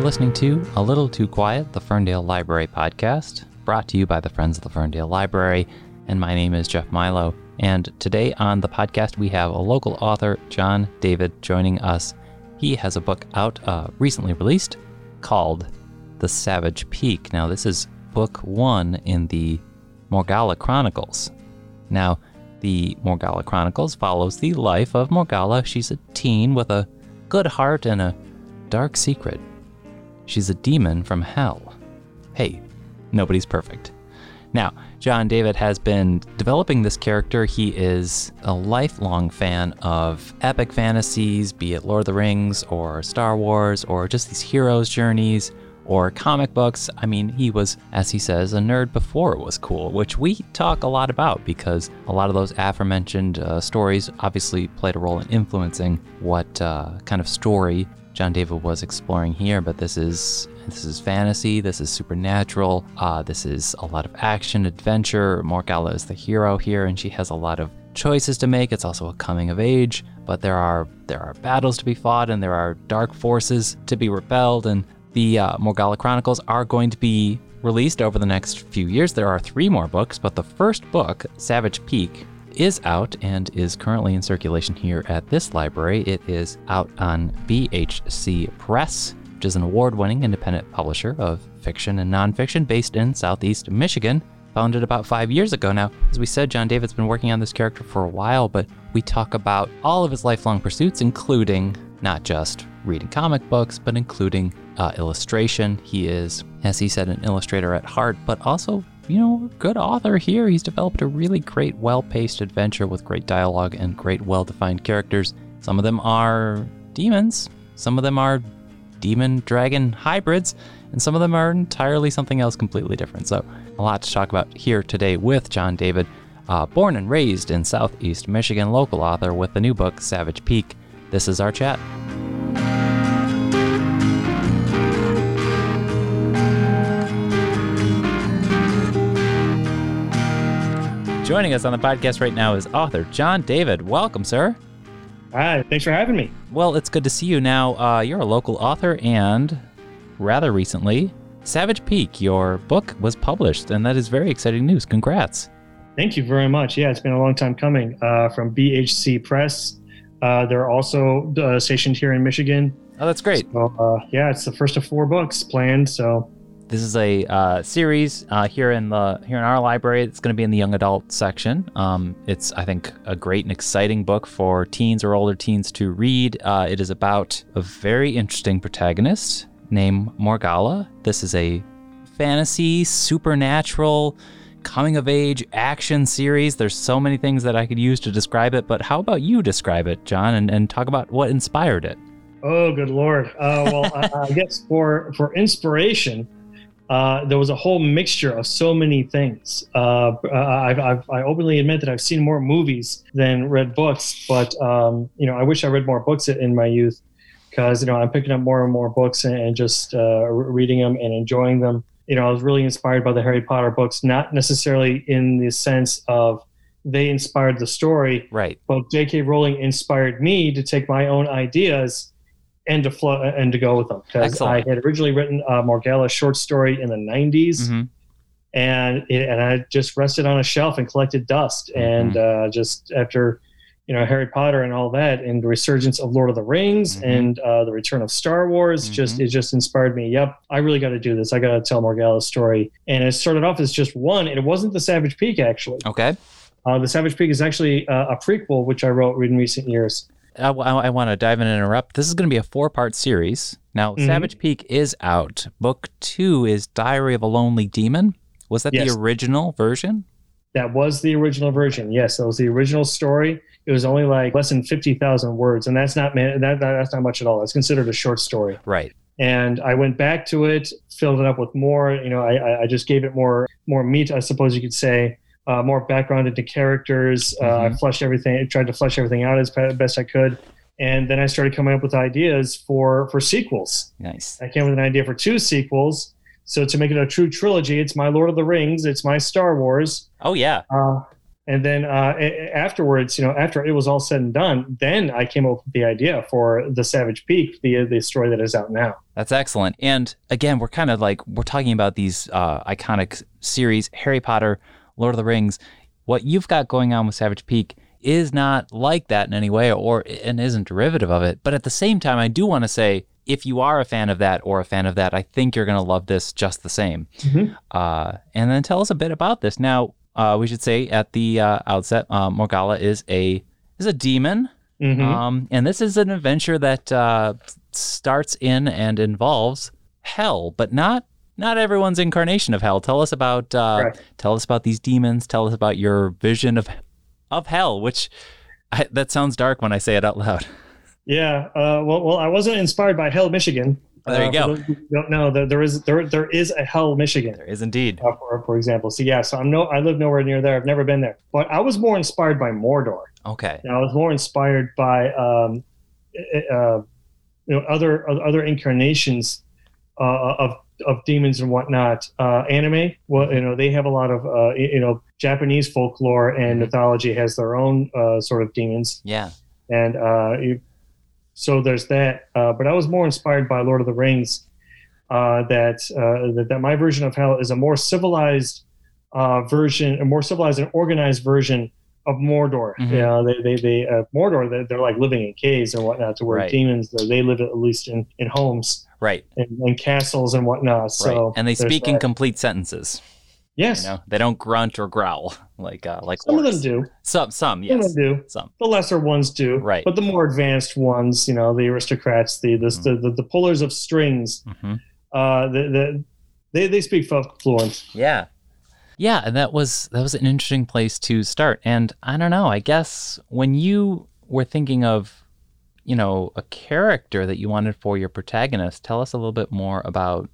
you're listening to A Little Too Quiet, the Ferndale Library podcast, brought to you by the Friends of the Ferndale Library. And my name is Jeff Milo. And today on the podcast, we have a local author, Jon David, joining us. He has a book out uh, recently released called The Savage Peak. Now, this is book one in the Morgalla Chronicles. Now, the Morgalla Chronicles follows the life of Morgalla. She's a teen with a good heart and a dark secret. She's a demon from hell. Hey, nobody's perfect. Now, Jon David has been developing this character. He is a lifelong fan of epic fantasies, be it Lord of the Rings or Star Wars or just these heroes' journeys or comic books. I mean, he was, as he says, a nerd before it was cool, which we talk a lot about because a lot of those aforementioned uh, stories obviously played a role in influencing what uh, kind of story Jon David was exploring here. But this is this is fantasy. This is supernatural. Uh, this is a lot of action, adventure. Morgalla is the hero here, and she has a lot of choices to make. It's also a coming of age, but there are there are battles to be fought, and there are dark forces to be repelled, and the uh, Morgalla Chronicles are going to be released over the next few years. There are three more books, but the first book, Savage Peak, is out and is currently in circulation here at this library. It is out on BHC Press, which is an award winning independent publisher of fiction and nonfiction based in Southeast Michigan. Founded about five years ago now. As we said, Jon David's been working on this character for a while, but we talk about all of his lifelong pursuits, including not just reading comic books, but including uh, illustration. He is, as he said, an illustrator at heart, but also, you know, good author here. He's developed a really great, well paced adventure with great dialogue and great, well defined characters. Some of them are demons, some of them are demon dragon hybrids, and some of them are entirely something else completely different. So, a lot to talk about here today with Jon David. Uh, born and raised in Southeast Michigan, local author with the new book, Savage Peak. This is our chat. Joining us on the podcast right now is author Jon David. Welcome, sir. Hi, thanks for having me. Well, it's good to see you now. Uh, you're a local author, and rather recently, Savage Peak, your book was published, and that is very exciting news. Congrats. Thank you very much. Yeah, it's been a long time coming uh, from BHC Press. Uh, they're also uh, stationed here in Michigan. Oh, that's great. So, uh, yeah, it's the first of four books planned. So this is a uh, series uh, here in the here in our library. It's going to be in the young adult section. Um, it's I think a great and exciting book for teens or older teens to read. Uh, it is about a very interesting protagonist named Morgalla. This is a fantasy supernatural coming of age action series. There's so many things that I could use to describe it, but how about you describe it, Jon, and, and talk about what inspired it? Oh, good lord! Uh, well, I, I guess for for inspiration, uh, there was a whole mixture of so many things. Uh, I've, I've, i openly admit that I've seen more movies than read books, but um, you know, I wish I read more books in my youth because you know I'm picking up more and more books and, and just uh, reading them and enjoying them. You know, I was really inspired by the Harry Potter books, not necessarily in the sense of they inspired the story, right? But J.K. Rowling inspired me to take my own ideas and to flow and to go with them because I had originally written a Morgalla short story in the 90s. Mm-hmm. And it, and I just rested on a shelf and collected dust. Mm-hmm. And uh, just after, you know, Harry Potter and all that, and the resurgence of Lord of the Rings mm-hmm. and uh, the return of Star Wars, just mm-hmm. it just inspired me. Yep, I really got to do this. I got to tell Morgalla's story. And it started off as just one. And it wasn't the Savage Peak actually. Okay. Uh, the Savage Peak is actually uh, a prequel, which I wrote in recent years. I, I, I want to dive in and interrupt. This is going to be a four part series. Now, mm-hmm. Savage Peak is out. Book two is Diary of a Lonely Demon. Was that yes. the original version? That was the original version. Yes, that was the original story. It was only like less than fifty thousand words, and that's not that, that that's not much at all. That's considered a short story. Right. And I went back to it, filled it up with more. You know, I I just gave it more more meat, I suppose you could say uh, more background into characters. Uh, mm-hmm. I fleshed everything, I tried to flesh everything out as best I could. And then I started coming up with ideas for for sequels. Nice. I came with an idea for two sequels. So to make it a true trilogy, it's my Lord of the Rings, it's my Star Wars. Oh yeah. Uh, and then uh, afterwards, you know, after it was all said and done, then I came up with the idea for the Savage Peak, the the story that is out now. That's excellent. And again, we're kind of like we're talking about these uh, iconic series: Harry Potter, Lord of the Rings. What you've got going on with Savage Peak is not like that in any way, or and isn't derivative of it. But at the same time, I do want to say if you are a fan of that or a fan of that, I think you're going to love this just the same. Mm-hmm. Uh, and then tell us a bit about this. Now, uh, we should say at the uh, outset, uh, Morgalla is a is a demon, mm-hmm. um, and this is an adventure that uh, starts in and involves hell, but not not everyone's incarnation of hell. Tell us about uh, tell us about these demons. Tell us about your vision of of hell, which I, that sounds dark when I say it out loud. Yeah, uh, well, well, I wasn't inspired by Hell, Michigan. Oh, there you uh, go. don't know that there is there there is a Hell, Michigan. There is indeed. Uh, for, for example, so yeah, so I'm no I live nowhere near there. I've never been there, but I was more inspired by Mordor. Okay. I was more inspired by um, uh, you know other other incarnations uh, of of demons and whatnot. Uh, anime, well, you know, they have a lot of uh, you know Japanese folklore and mm-hmm. mythology has their own uh, sort of demons. Yeah. And uh, you, so there's that. Uh, but I was more inspired by Lord of the Rings. Uh, that, uh, that, that my version of hell is a more civilized uh, version, a more civilized and organized version of Mordor. Mm-hmm. You know, they they, they uh, Mordor they're, they're, like living in caves and whatnot. To where right. demons they live at least in in homes, right, and, castles and whatnot. So right. and they speak that. in complete sentences. Yes. You know, they don't grunt or growl like uh, like some orcs. of them do. Some some yes. Some do. Some. The lesser ones do. Right. But the more advanced ones, you know, the aristocrats, the the mm-hmm. the, the, pullers of strings, mm-hmm. uh, the, the they they speak fluent. Yeah. Yeah, and that was that was an interesting place to start. And I don't know, I guess when you were thinking of, you know, a character that you wanted for your protagonist, tell us a little bit more about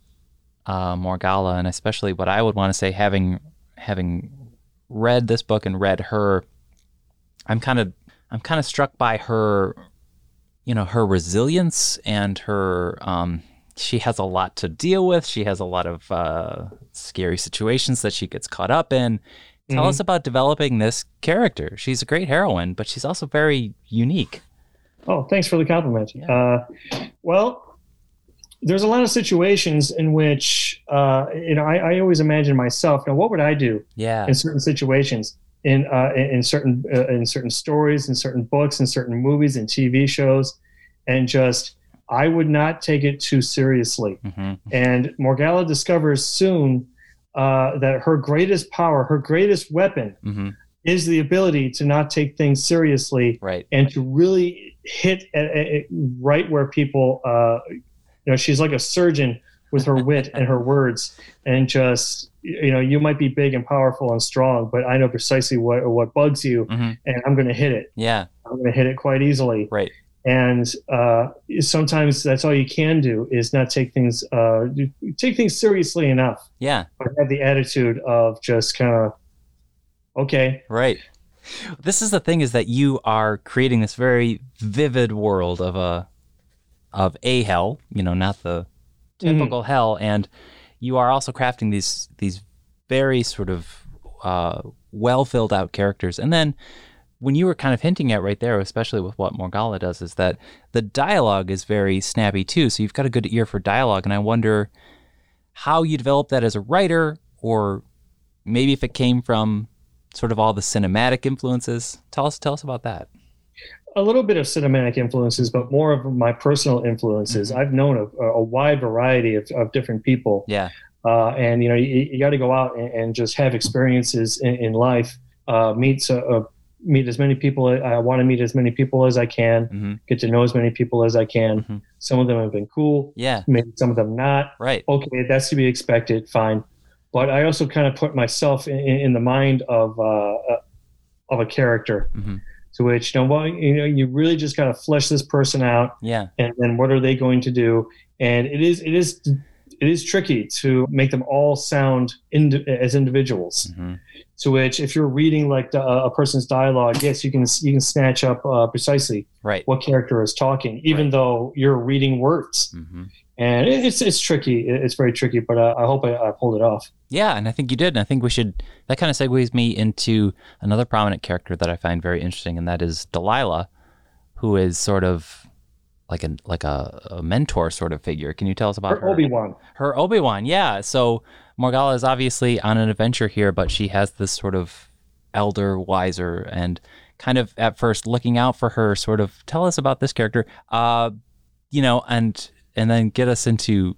uh, Morgalla, and especially what I would want to say, having having read this book and read her, I'm kind of I'm kind of struck by her, you know, her resilience and her. Um, she has a lot to deal with. She has a lot of uh, scary situations that she gets caught up in. Tell mm-hmm. us about developing this character. She's a great heroine, but she's also very unique. Oh, thanks for the compliment. Yeah. Uh, well, there's a lot of situations in which uh, you know I, I, always imagine myself. Now, what would I do? Yeah. In certain situations, in uh, in certain uh, in certain stories, in certain books, in certain movies and TV shows, and just I would not take it too seriously. Mm-hmm. And Morgalla discovers soon uh, that her greatest power, her greatest weapon. Mm-hmm. Is the ability to not take things seriously, right, and to really hit at, at, right where people uh, you know she's like a surgeon with her wit and her words and just you know you might be big and powerful and strong but i know precisely what what bugs you mm-hmm. and i'm going to hit it yeah i'm going to hit it quite easily right and uh, sometimes that's all you can do is not take things uh, take things seriously enough. Yeah. But have the attitude of just kind of okay. Right. This is the thing is that you are creating this very vivid world of a of a hell, you know, not the typical mm-hmm. hell, and you are also crafting these these very sort of uh, well filled out characters, and then when you were kind of hinting at right there, especially with what Morgalla does, is that the dialogue is very snappy too. So you've got a good ear for dialogue, and I wonder how you developed that as a writer, or maybe if it came from sort of all the cinematic influences. Tell us, tell us about that a little bit of cinematic influences, but more of my personal influences. Mm-hmm. I've known a, a, wide variety of, of different people. Yeah. Uh, and you know, you, you got to go out and, and, just have experiences in, in life. Uh, meet uh, meet as many people. I want to meet as many people as I can. Mm-hmm. Get to know as many people as I can. Mm-hmm. Some of them have been cool. Yeah. Maybe some of them not. Right. Okay, that's to be expected. Fine. But I also kind of put myself in, in the mind of uh, uh, of a character. Mm-hmm to which you know, well, you know, you really just got to flesh this person out. Yeah. And then what are they going to do? And it is, it is, it is tricky to make them all sound indi- as individuals. Mm-hmm. To which, if you're reading like the, uh, a person's dialogue, yes, you can you can snatch up uh, precisely right. what character is talking, even right. though you're reading words. Mm-hmm. and it's it's tricky. It's very tricky, but uh, I hope I, I, pulled it off. Yeah, and I think you did. And I think we should. That kind of segues me into another prominent character that I find very interesting, and that is Delilah, who is sort of like a like a, a mentor sort of figure. Can you tell us about her? her? Obi Wan. Her Obi Wan. Yeah. So Morgalla is obviously on an adventure here, but she has this sort of elder, wiser, and kind of at first looking out for her. Sort of tell us about this character. Uh, you know, and and then get us into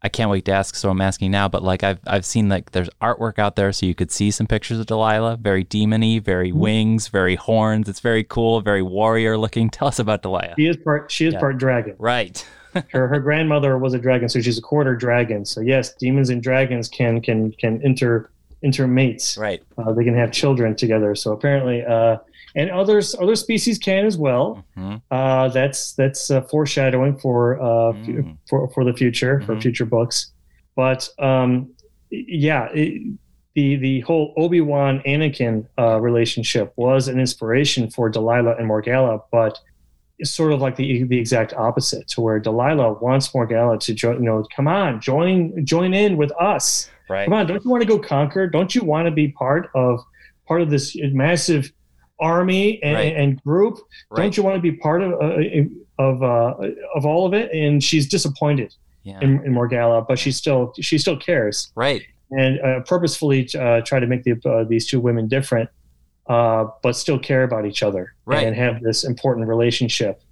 I can't wait to ask, so I'm asking now. But like I've I've seen like there's artwork out there, so you could see some pictures of Delilah. Very demony, very mm-hmm. wings, very horns. It's very cool, very warrior looking. Tell us about Delilah. She is part. She is yeah. part dragon. Right. her her grandmother was a dragon, so she's a quarter dragon. So yes, demons and dragons can can can inter intermates. Right. Uh, they can have children together. So apparently, uh, and others other species can as well. Mm-hmm. Uh, that's that's uh, foreshadowing for uh, mm. for for the future for mm-hmm. future books. But um, yeah, it, the the whole Obi Wan Anakin uh, relationship was an inspiration for Delilah and Morgalla, but it's sort of like the the exact opposite, to where Delilah wants Morgalla to join. You know, come on, join join in with us. Right. Come on, don't you want to go conquer? Don't you want to be part of part of this massive army and, right. and group. Right. Don't you want to be part of uh, of uh, of all of it? And she's disappointed yeah. in, in Morgalla, but she still she still cares. Right. And uh, purposefully uh, try to make the, uh, these two women different, uh, but still care about each other right. and have this important relationship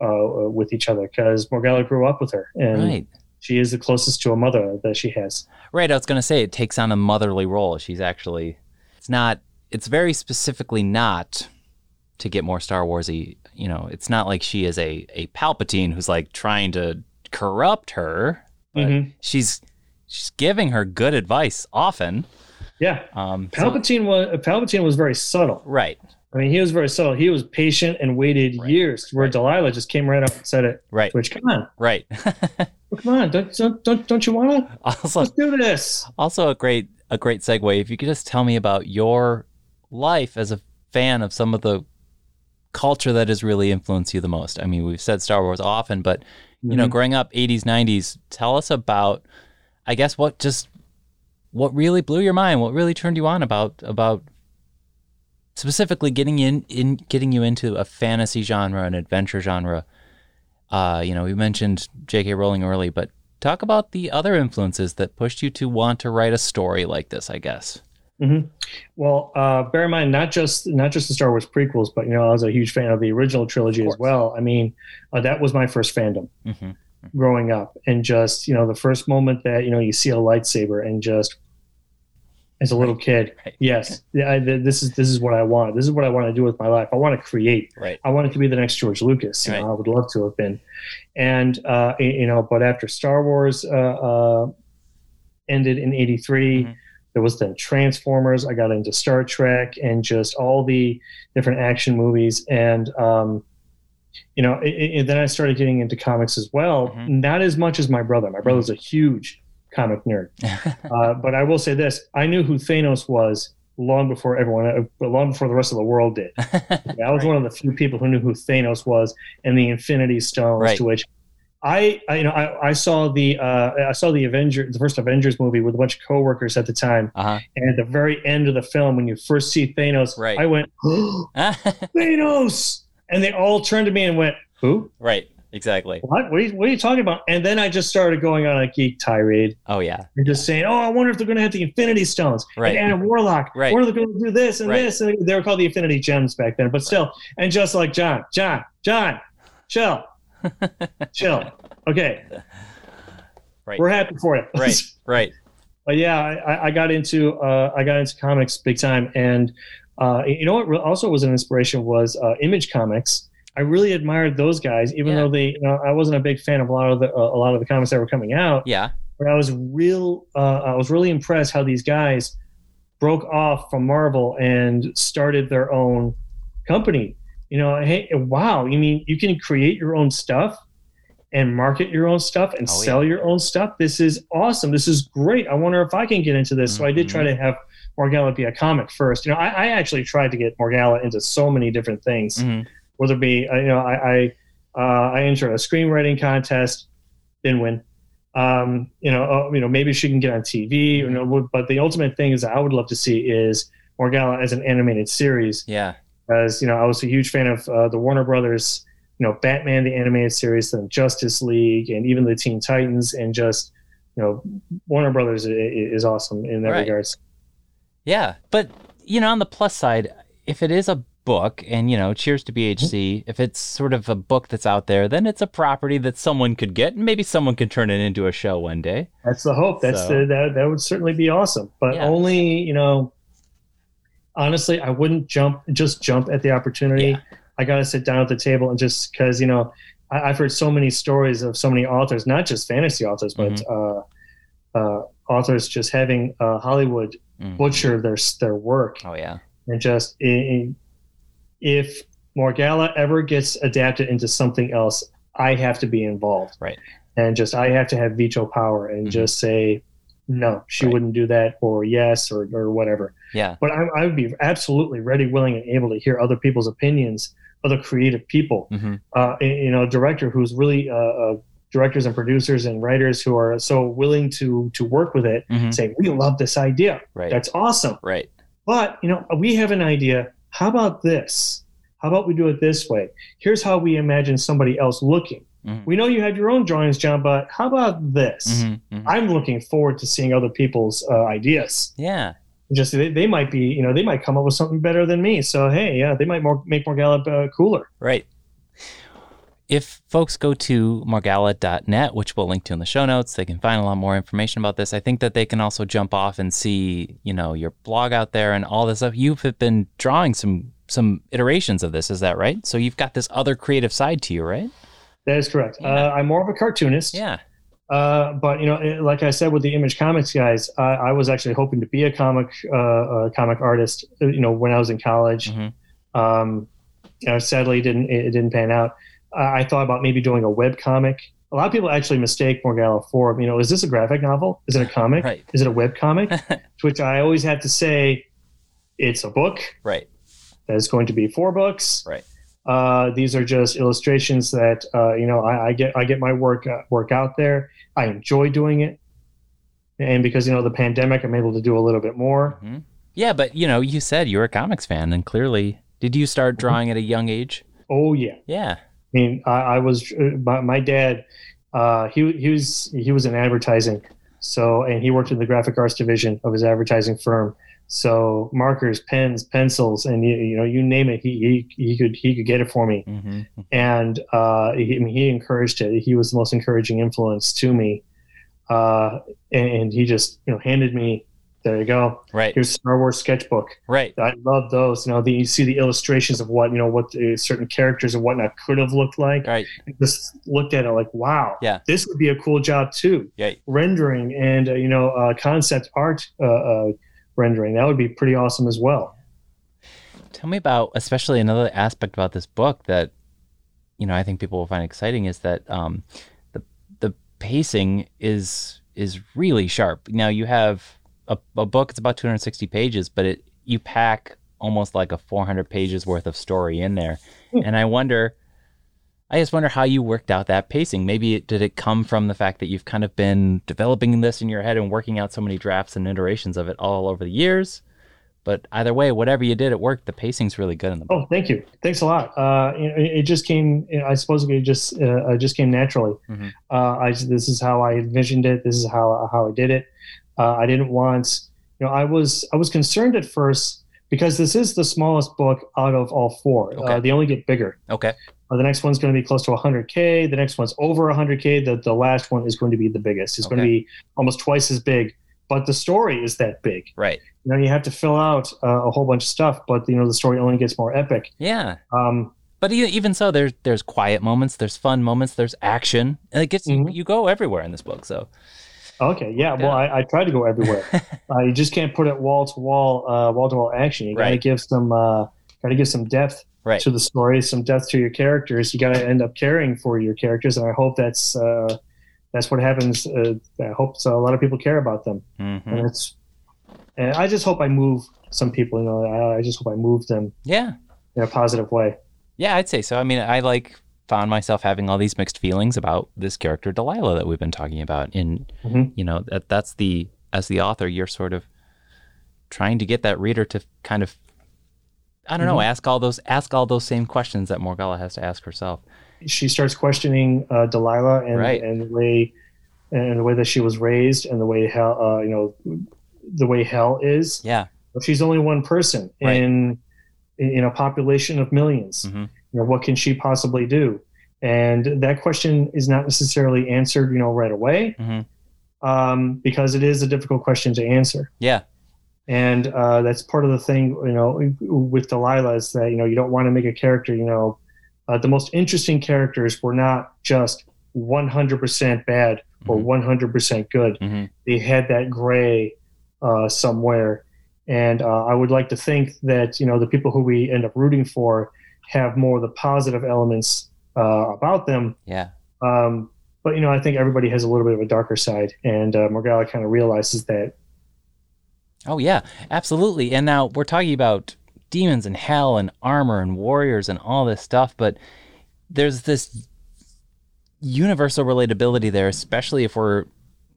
with each other. Because Morgalla grew up with her, and right. she is the closest to a mother that she has. Right. I was going to say it takes on a motherly role. She's actually it's not it's very specifically not to get more Star Warsy. You know, it's not like she is a a Palpatine who's like trying to corrupt her. But mm-hmm. she's she's giving her good advice often. Yeah. Um, Palpatine so, was Palpatine was very subtle. Right. I mean, he was very subtle. He was patient and waited right. years. Where right. Delilah just came right up and said it. Right. Which come on. Right. well, come on. Don't don't don't, don't you want to? Also, Let's do this. Also, a great a great segue. If you could just tell me about your life as a fan of some of the culture that has really influenced you the most? I mean, we've said Star Wars often, but you mm-hmm. know, growing up 80s, 90s, tell us about I guess what just what really blew your mind, what really turned you on about about specifically getting in in getting you into a fantasy genre, an adventure genre. Uh, you know, we mentioned J.K. Rowling early, but talk about the other influences that pushed you to want to write a story like this, I guess. Mm-hmm. Well, uh, bear in mind not just not just the Star Wars prequels, but you know I was a huge fan of the original trilogy as well. I mean, uh, that was my first fandom mm-hmm. growing up, and just you know the first moment that you know you see a lightsaber and just as a little right. kid, right. yes, I, this is this is what I want. This is what I want to do with my life. I want to create. Right. I want it to be the next George Lucas. You right. know, I would love to have been, and uh, you know, but after Star Wars uh, uh, ended in '83. Mm-hmm there was then Transformers. I got into Star Trek and just all the different action movies. And, um, you know, it, it, then I started getting into comics as well. Mm-hmm. Not as much as my brother. My brother's a huge comic nerd. uh, but I will say this I knew who Thanos was long before everyone, uh, long before the rest of the world did. I was right. one of the few people who knew who Thanos was and the Infinity Stones, right. to which I, I, you know I, I saw the uh, I saw the Avenger the first Avengers movie with a bunch of coworkers at the time, uh-huh. and at the very end of the film, when you first see Thanos, right. I went Thanos, and they all turned to me and went, "Who?" Right, exactly. What? What are, you, what are you talking about? And then I just started going on a geek tirade. Oh yeah, and just saying, "Oh, I wonder if they're going to have the Infinity Stones right. and Adam Warlock. Right. What are they going to do this and right. this?" And they were called the Infinity Gems back then, but still, and just like Jon, Jon, Jon, chill, chill. Okay. Right. We're happy for you. right. Right. But yeah, I, I got into uh, I got into comics big time, and uh, you know what also was an inspiration was uh, Image Comics. I really admired those guys, even yeah. though they you know, I wasn't a big fan of a lot of the uh, a lot of the comics that were coming out. Yeah. But I was real uh, I was really impressed how these guys broke off from Marvel and started their own company. You know, hey, wow! You mean you can create your own stuff? and market your own stuff and oh, sell yeah. your own stuff. This is awesome. This is great. I wonder if I can get into this. Mm-hmm. So I did try to have Morgalla be a comic first. You know, I, I actually tried to get Morgalla into so many different things. Mm-hmm. Whether it be, uh, you know, I I, uh, I entered a screenwriting contest didn't win. Um, you know, uh, you know, maybe she can get on TV. You know, but the ultimate thing is I would love to see is Morgalla as an animated series. Yeah. As you know, I was a huge fan of uh, the Warner Brothers, you know, Batman the animated series, then Justice League, and even the Teen Titans, and just you know, Warner Brothers is awesome in that right. regards. Yeah, but you know, on the plus side, if it is a book, and you know, cheers to BHC, mm-hmm. if it's sort of a book that's out there, then it's a property that someone could get, and maybe someone can turn it into a show one day. That's the hope. That's so, the, that that would certainly be awesome. But yeah. only you know, honestly, I wouldn't jump just jump at the opportunity. Yeah. I got to sit down at the table and just because you know I, have heard so many stories of so many authors, not just fantasy authors, but mm-hmm. uh, uh, authors just having uh, Hollywood mm-hmm. butcher their their work. Oh yeah, and just in, if Morgalla ever gets adapted into something else, I have to be involved. Right. And just I have to have veto power and mm-hmm. just say no, she right. wouldn't do that, or yes, or or whatever. Yeah. But I, I would be absolutely ready, willing, and able to hear other people's opinions other creative people. Mm-hmm. Uh, you know, a director who's really uh, uh, directors and producers and writers who are so willing to to work with it, mm-hmm. say we love this idea. Right. That's awesome. Right. But you know, we have an idea. How about this? How about we do it this way? Here's how we imagine somebody else looking. Mm-hmm. We know you have your own drawings, Jon, but how about this? Mm-hmm. Mm-hmm. I'm looking forward to seeing other people's uh, ideas. Yeah just they, they might be you know they might come up with something better than me so hey yeah they might more make Morgalla uh, cooler right if folks go to morgalla.net which we'll link to in the show notes they can find a lot more information about this i think that they can also jump off and see you know your blog out there and all this stuff you've been drawing some some iterations of this is that right so you've got this other creative side to you right that is correct yeah. uh, i'm more of a cartoonist yeah uh, but you know, it, like I said with the Image Comics guys, I, I was actually hoping to be a comic uh, a comic artist. Uh, you know, when I was in college, mm-hmm. um, you know, sadly, it didn't it didn't pan out. I thought about maybe doing a web comic. A lot of people actually mistake Morgalla for you know, is this a graphic novel? Is it a comic? Right. Is it a web comic? to which I always have to say, it's a book. Right. That is going to be four books. Right. Uh, these are just illustrations that uh, you know I, I, get I get my work uh, work out there. I enjoy doing it, and because you know the pandemic, I'm able to do a little bit more. Mm-hmm. Yeah, but you know, you said you're a comics fan, and clearly, did you start mm-hmm. drawing at a young age? Oh yeah, yeah. I mean, I, I was uh, my, my dad. Uh, he he was he was in advertising, so and he worked in the graphic arts division of his advertising firm. So markers, pens, pencils, and you, you know, you name it, he, he, he could he could get it for me. Mm-hmm. And uh, he, I mean, he encouraged it. He was the most encouraging influence to me. Uh, and, and, he just you know handed me there you go. Right. Here's Star Wars sketchbook. Right. I love those. You know, the, you see the illustrations of what you know what the, certain characters and whatnot could have looked like. Right. just looked at it like, wow. Yeah. This would be a cool job too. Yeah. Rendering and uh, you know uh, concept art uh, uh rendering. That would be pretty awesome as well. Tell me about, especially another aspect about this book that, you know, I think people will find exciting is that um, the the pacing is is really sharp. Now you have a, a book; it's about 260 pages, but it you pack almost like a 400 pages worth of story in there, mm. and I wonder I just wonder how you worked out that pacing. Maybe it, did it come from the fact that you've kind of been developing this in your head and working out so many drafts and iterations of it all over the years? But either way, whatever you did, it worked. The pacing's really good in the book. Oh, thank you. Thanks a lot. Uh, it, it, just came. I suppose it just uh, just came naturally. Mm-hmm. Uh, I this is how I envisioned it. This is how how I did it. Uh, I didn't want. You know, I was I was concerned at first because this is the smallest book out of all four. Uh, okay. they only get bigger. Okay. Uh, the next one's going to be close to 100K. The next one's over 100K. The, the last one is going to be the biggest. It's okay. going to be almost twice as big, but the story is that big. Right. You know, you have to fill out uh, a whole bunch of stuff, but you know, the story only gets more epic. Yeah. Um, but even so, there's there's quiet moments, there's fun moments, there's action, and it gets mm-hmm. you, you go everywhere in this book. So. Okay, yeah. Well, I, I try to go everywhere. uh, you just can't put it wall to wall, uh, wall to wall action. You got to right. give some, uh, got to give some depth right. to the story, some depth to your characters. You got to end up caring for your characters, and I hope that's uh, that's what happens. Uh, I hope so. A lot of people care about them, mm-hmm. and it's. And I just hope I move some people. You know, I, I just hope I move them. Yeah. In a positive way. Yeah, I'd say so. I mean, I like found myself having all these mixed feelings about this character Delilah that we've been talking about. And mm-hmm. you know that that's the as the author, you're sort of trying to get that reader to kind of I don't mm-hmm. know, ask all those ask all those same questions that Morgalla has to ask herself. She starts questioning uh, Delilah and, right. and the way and the way that she was raised and the way hell uh, you know the way hell is. Yeah. But she's only one person right. in in a population of 1000000s mm-hmm. You know, what can she possibly do? And that question is not necessarily answered, you know, right away, mm-hmm. um, because it is a difficult question to answer. Yeah. And uh, that's part of the thing, you know, with Delilah is that you know you don't want to make a character, you know, uh, the most interesting characters were not just 100% bad or mm-hmm. 100% good. Mm-hmm. They had that gray uh, somewhere. And uh, I would like to think that you know the people who we end up rooting for have more of the positive elements uh, about them. Yeah. Um, but you know, I think everybody has a little bit of a darker side, and uh, kind of realizes that. Oh yeah, absolutely. And now we're talking about demons and hell and armor and warriors and all this stuff, but there's this universal relatability there, especially if we're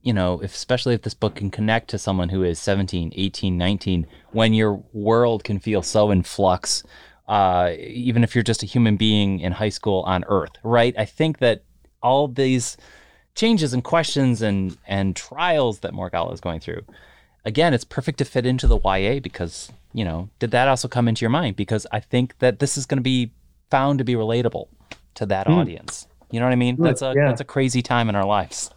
you know, if, especially if this book can connect to someone who is 17, 18, 19, when your world can feel so in flux, uh, even if you're just a human being in high school on Earth, right? I think that all these changes and questions and, and trials that Morgalla is going through, again, it's perfect to fit into the YA because, you know, did that also come into your mind? Because I think that this is going to be found to be relatable to that mm. audience. You know what I mean? That's a yeah. that's a crazy time in our lives.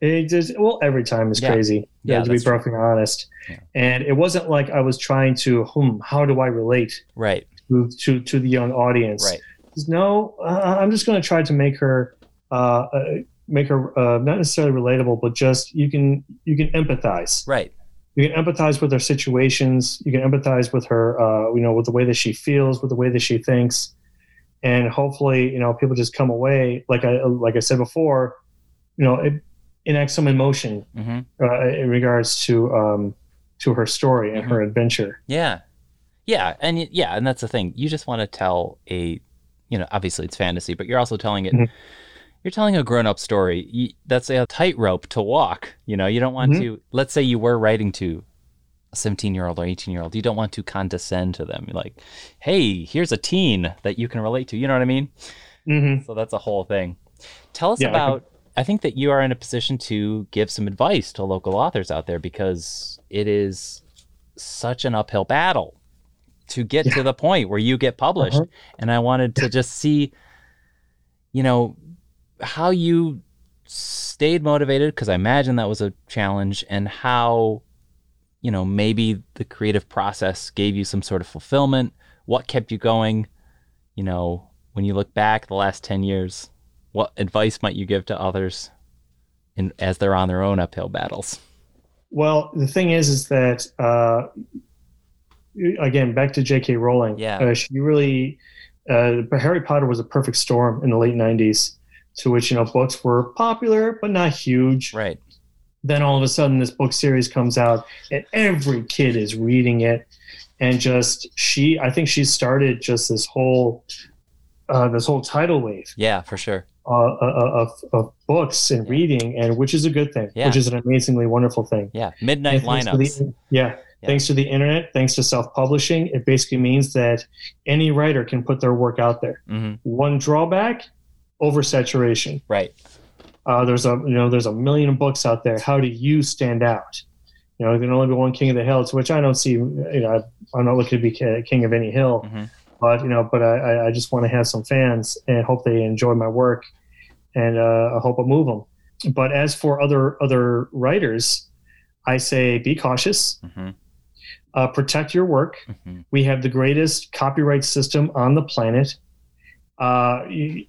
It just well, every time is yeah. crazy. Yeah, to be perfectly honest. Yeah. And it wasn't like I was trying to, hmm, how do I relate? Right. To to, to the young audience. Right. No, uh, I'm just going to try to make her, uh, uh, make her uh, not necessarily relatable, but just you can you can empathize. Right. You can empathize with her situations. You can empathize with her, uh, you know, with the way that she feels, with the way that she thinks, and hopefully, you know, people just come away like I like I said before, you know, it, enact some emotion mm-hmm. uh, in regards to um, to her story and mm-hmm. her adventure. Yeah, yeah, and yeah, and that's the thing. You just want to tell a, you know, obviously it's fantasy, but you're also telling it. Mm-hmm. You're telling a grown-up story. You, that's a tightrope to walk. You know, you don't want mm-hmm. to. Let's say you were writing to a 17 year old or 18 year old. You don't want to condescend to them. You're like, hey, here's a teen that you can relate to. You know what I mean? Mm-hmm. So that's a whole thing. Tell us yeah, about I think that you are in a position to give some advice to local authors out there because it is such an uphill battle to get yeah. to the point where you get published. Uh-huh. And I wanted to just see, you know, how you stayed motivated because I imagine that was a challenge and how, you know, maybe the creative process gave you some sort of fulfillment. What kept you going? You know, when you look back the last 10 years, what advice might you give to others in, as they're on their own uphill battles? Well, the thing is, is that uh, again, back to J.K. Rowling. Yeah, uh, she really. Uh, Harry Potter was a perfect storm in the late '90s, to which you know books were popular but not huge. Right. Then all of a sudden, this book series comes out, and every kid is reading it, and just she. I think she started just this whole, uh, this whole tidal wave. Yeah, for sure uh, uh, uh, of, of books and reading, and which is a good thing, yeah. which is an amazingly wonderful thing. Yeah, midnight lineups. The, yeah. yeah, thanks to the internet, thanks to self-publishing, it basically means that any writer can put their work out there. Mm-hmm. One drawback: oversaturation. Right. Uh, there's a you know there's a million books out there. How do you stand out? You know, there can only be one king of the hill, to which I don't see. You know, I'm not looking to be king of any hill. Mm-hmm but you know, but I, I just want to have some fans and hope they enjoy my work and uh, I hope I move them. But as for other other writers, I say be cautious. Mm-hmm. Uh, protect your work. Mm-hmm. We have the greatest copyright system on the planet. Uh, you,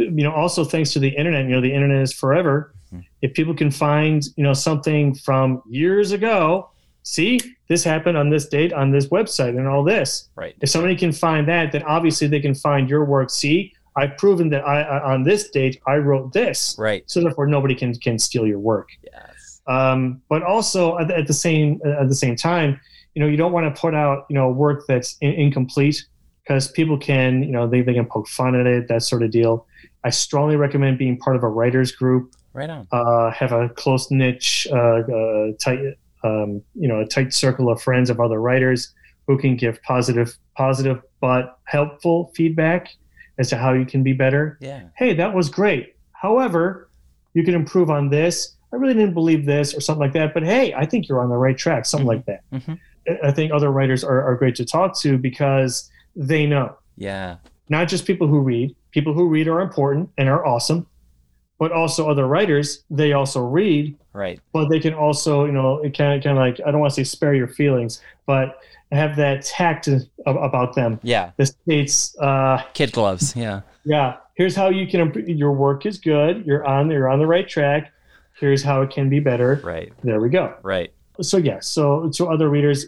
you, know, also thanks to the internet. You know, the internet is forever. Mm-hmm. If people can find, you know, something from years ago, see, this happened on this date on this website and all this. Right. If somebody can find that, then obviously they can find your work. See, I've proven that I, I, on this date I wrote this. Right. So therefore, nobody can can steal your work. Yes. Um, but also at, at, the same at the same time, you know, you don't want to put out you know work that's in, incomplete because people can you know they, they can poke fun at it that sort of deal. I strongly recommend being part of a writers group. Right on. Uh, have a close niche, uh, uh, tight, um, you know, a tight circle of friends of other writers who can give positive, positive but helpful feedback as to how you can be better. Yeah. Hey, that was great. However, you can improve on this. I really didn't believe this or something like that. But hey, I think you're on the right track, something mm-hmm. like that. Mm-hmm. I think other writers are, are great to talk to because they know. Yeah. Not just people who read. People who read are important and are awesome, but also other writers. They also read. Right. But they can also, you know, it kind of, kind of like I don't want to say spare your feelings, but have that tact about them. Yeah. The states. Uh, Kid gloves. Yeah. Yeah. Here's how you can. Improve. Your work is good. You're on. You're on the right track. Here's how it can be better. Right. There we go. Right. So yeah. So to other readers,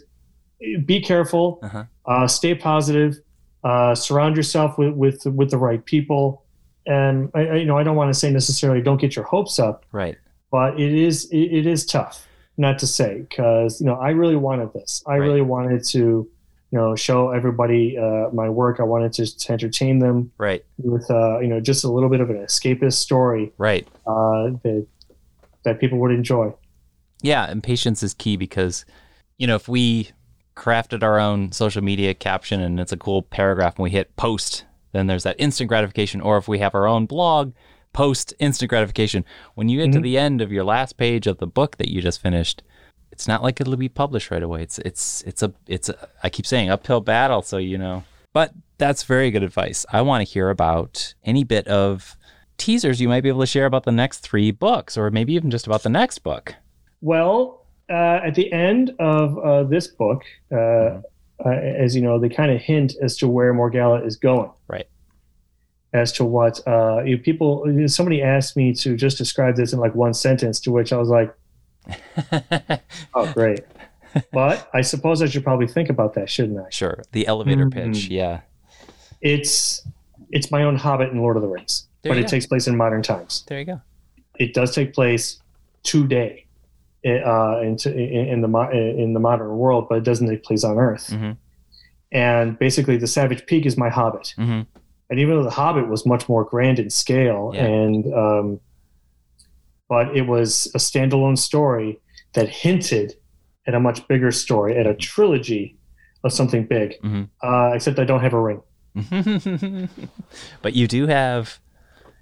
be careful. Uh-huh. Uh, stay positive. Uh, surround yourself with, with with the right people. And I, I, you know, I don't want to say necessarily don't get your hopes up. Right. But it is it, it is tough not to say because you know I really wanted this. I right. really wanted to you know show everybody uh, my work. I wanted to, to entertain them. Right. With uh, you know just a little bit of an escapist story. Right. Uh, that that people would enjoy. Yeah, and patience is key because you know if we crafted our own social media caption and it's a cool paragraph and we hit post, then there's that instant gratification. Or if we have our own blog, post instant gratification. When you get mm-hmm. to the end of your last page of the book that you just finished, it's not like it'll be published right away. It's it's it's a it's a I keep saying uphill battle, so you know. But that's very good advice. I want to hear about any bit of teasers you might be able to share about the next three books, or maybe even just about the next book. Well, uh, at the end of uh, this book, uh, mm-hmm. Uh, as you know, they kind of hint as to where Morgalla is going. Right as to what uh, you people. Somebody asked me to just describe this in like one sentence, to which I was like, "Oh, great." but I suppose I should probably think about that, shouldn't I? Sure. The elevator mm-hmm. pitch, yeah. It's it's my own Hobbit in Lord of the Rings, there but it go. takes place in modern times. There you go. It does take place today, uh, in, in, the in the modern world, but it doesn't take place on Earth. Mm-hmm. And basically, the Savage Peak is my Hobbit. Mm-hmm and even though the Hobbit was much more grand in scale, yeah. and um, but it was a standalone story that hinted at a much bigger story, at a trilogy of something big. Mm-hmm. Uh, except I don't have a ring. but you do have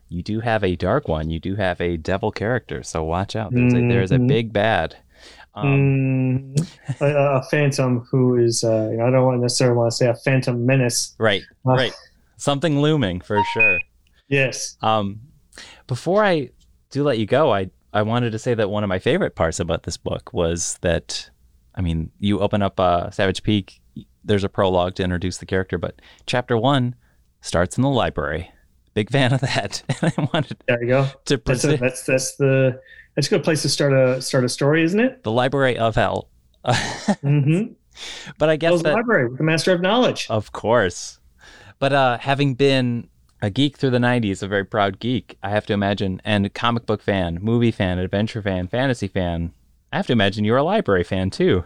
you do have a dark one. You do have a devil character, so watch out. There's, mm-hmm. a, there's a mm-hmm. big bad. Um, mm, a, a, phantom who is uh, I don't want necessarily want to say a phantom menace. Right, uh, right something looming for sure. Yes. Um, before I do let you go, I I wanted to say that one of my favorite parts about this book was that, I mean, you open up uh, Savage Peak. There's a prologue to introduce the character, but chapter one starts in the library. Big fan of that. And I wanted there you go to that's, a, that's that's the that's a good place to start a start a story, isn't it? The Library of Hell. mm-hmm. But I guess the library, the master of knowledge. Of course, but uh, having been a geek through the 90s, a very proud geek, I have to imagine, and comic book fan, movie fan, adventure fan, fantasy fan, I have to imagine you're a library fan too.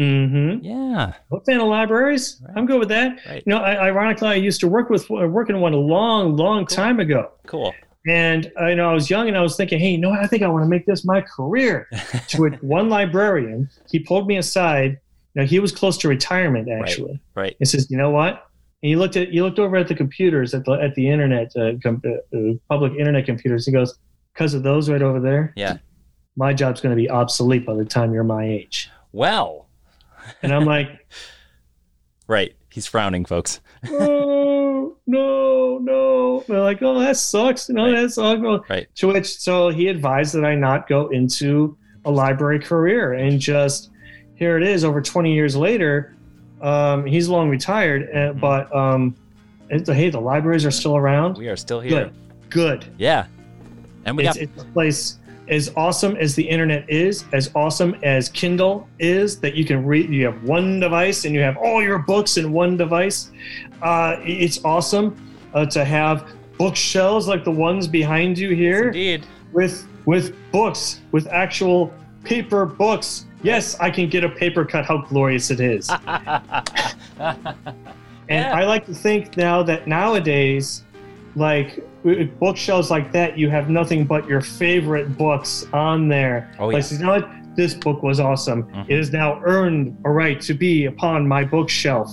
Mm-hmm. Yeah. I'm fan of libraries. Right. I'm good with that. Right. You know, I, ironically, I used to work with uh, work in one a long, long cool. time ago. Cool. And uh, you know, I was young and I was thinking, hey, you know, I think I want to make this my career. to it, one librarian, he pulled me aside. You know, he was close to retirement actually. Right. right. He says, you know what? and you looked at you looked over at the computers at the at the internet uh, com- uh, uh public internet computers. He goes, because of those right over there. Yeah. My job's going to be obsolete by the time you're my age. Well. And I'm like. right. He's frowning, folks. oh no, no! They're like, oh, that sucks. No, know, right. that sucks. Right. To which, so he advised that I not go into a library career, and just here it is. Over 20 years later, um, he's long retired, uh, mm-hmm. but um, hey, the libraries are still around. We are still here. Good. Good. Yeah. And we it's, got it's a place as awesome as the internet is, as awesome as Kindle is, that you can read. You have one device and you have all your books in one device. Uh, it's awesome uh, to have bookshelves like the ones behind you here. Indeed. With with books, with actual paper books yes, I can get a paper cut. How glorious it is. and yeah. I like to think now that nowadays, like bookshelves like that, you have nothing but your favorite books on there. Oh, yeah. Like, you know what? This book was awesome. Mhm. It has now earned a right to be upon my bookshelf.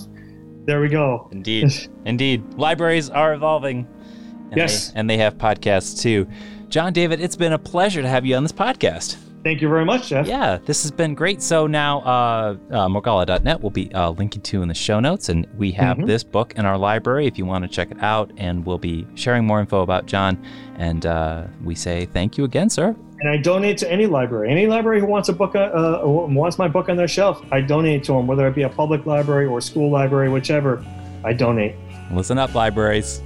There we go. Indeed. Indeed. Libraries are evolving. And Yes. They, and they have podcasts too. Jon David, it's been a pleasure to have you on this podcast. Thank you very much, Jeff. Yeah, this has been great. So now, uh, uh, morgalla.net will be uh, linking to in the show notes, and we have Mhm. this book in our library if you want to check it out. And we'll be sharing more info about Jon. And uh, we say thank you again, sir. And I donate to any library. Any library who wants a book, uh, uh, wants my book on their shelf, I donate to them, whether it be a public library or school library, whichever. I donate. Listen up, libraries.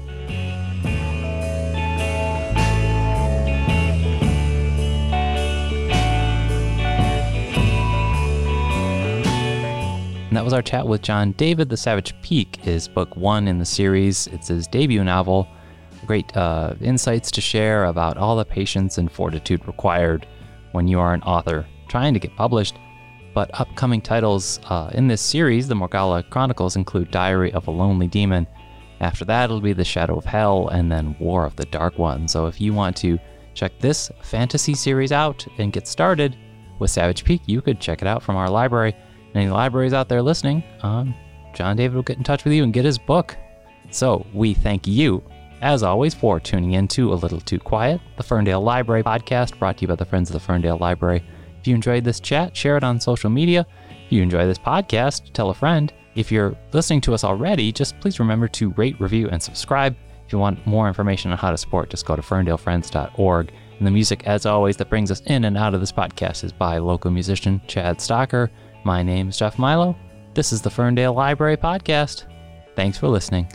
And that was our chat with Jon David. The Savage Peak is book one in the series. It's his debut novel. Great uh, insights to share about all the patience and fortitude required when you are an author trying to get published. But upcoming titles uh, in this series, the Morgalla Chronicles, include Diary of a Lonely Demon. After that, it'll be The Shadow of Hell and then War of the Dark One. So if you want to check this fantasy series out and get started with Savage Peak, you could check it out from our library. Any libraries out there listening, um, Jon David will get in touch with you and get his book. So we thank you, as always, for tuning in to A Little Too Quiet, the Ferndale Library podcast brought to you by the Friends of the Ferndale Library. If you enjoyed this chat, share it on social media. If you enjoy this podcast, tell a friend. If you're listening to us already, just please remember to rate, review, and subscribe. If you want more information on how to support, just go to ferndalefriends.org. And the music, as always, that brings us in and out of this podcast is by local musician Chad Stocker. My name is Jeff Milo. This is the Ferndale Library Podcast. Thanks for listening.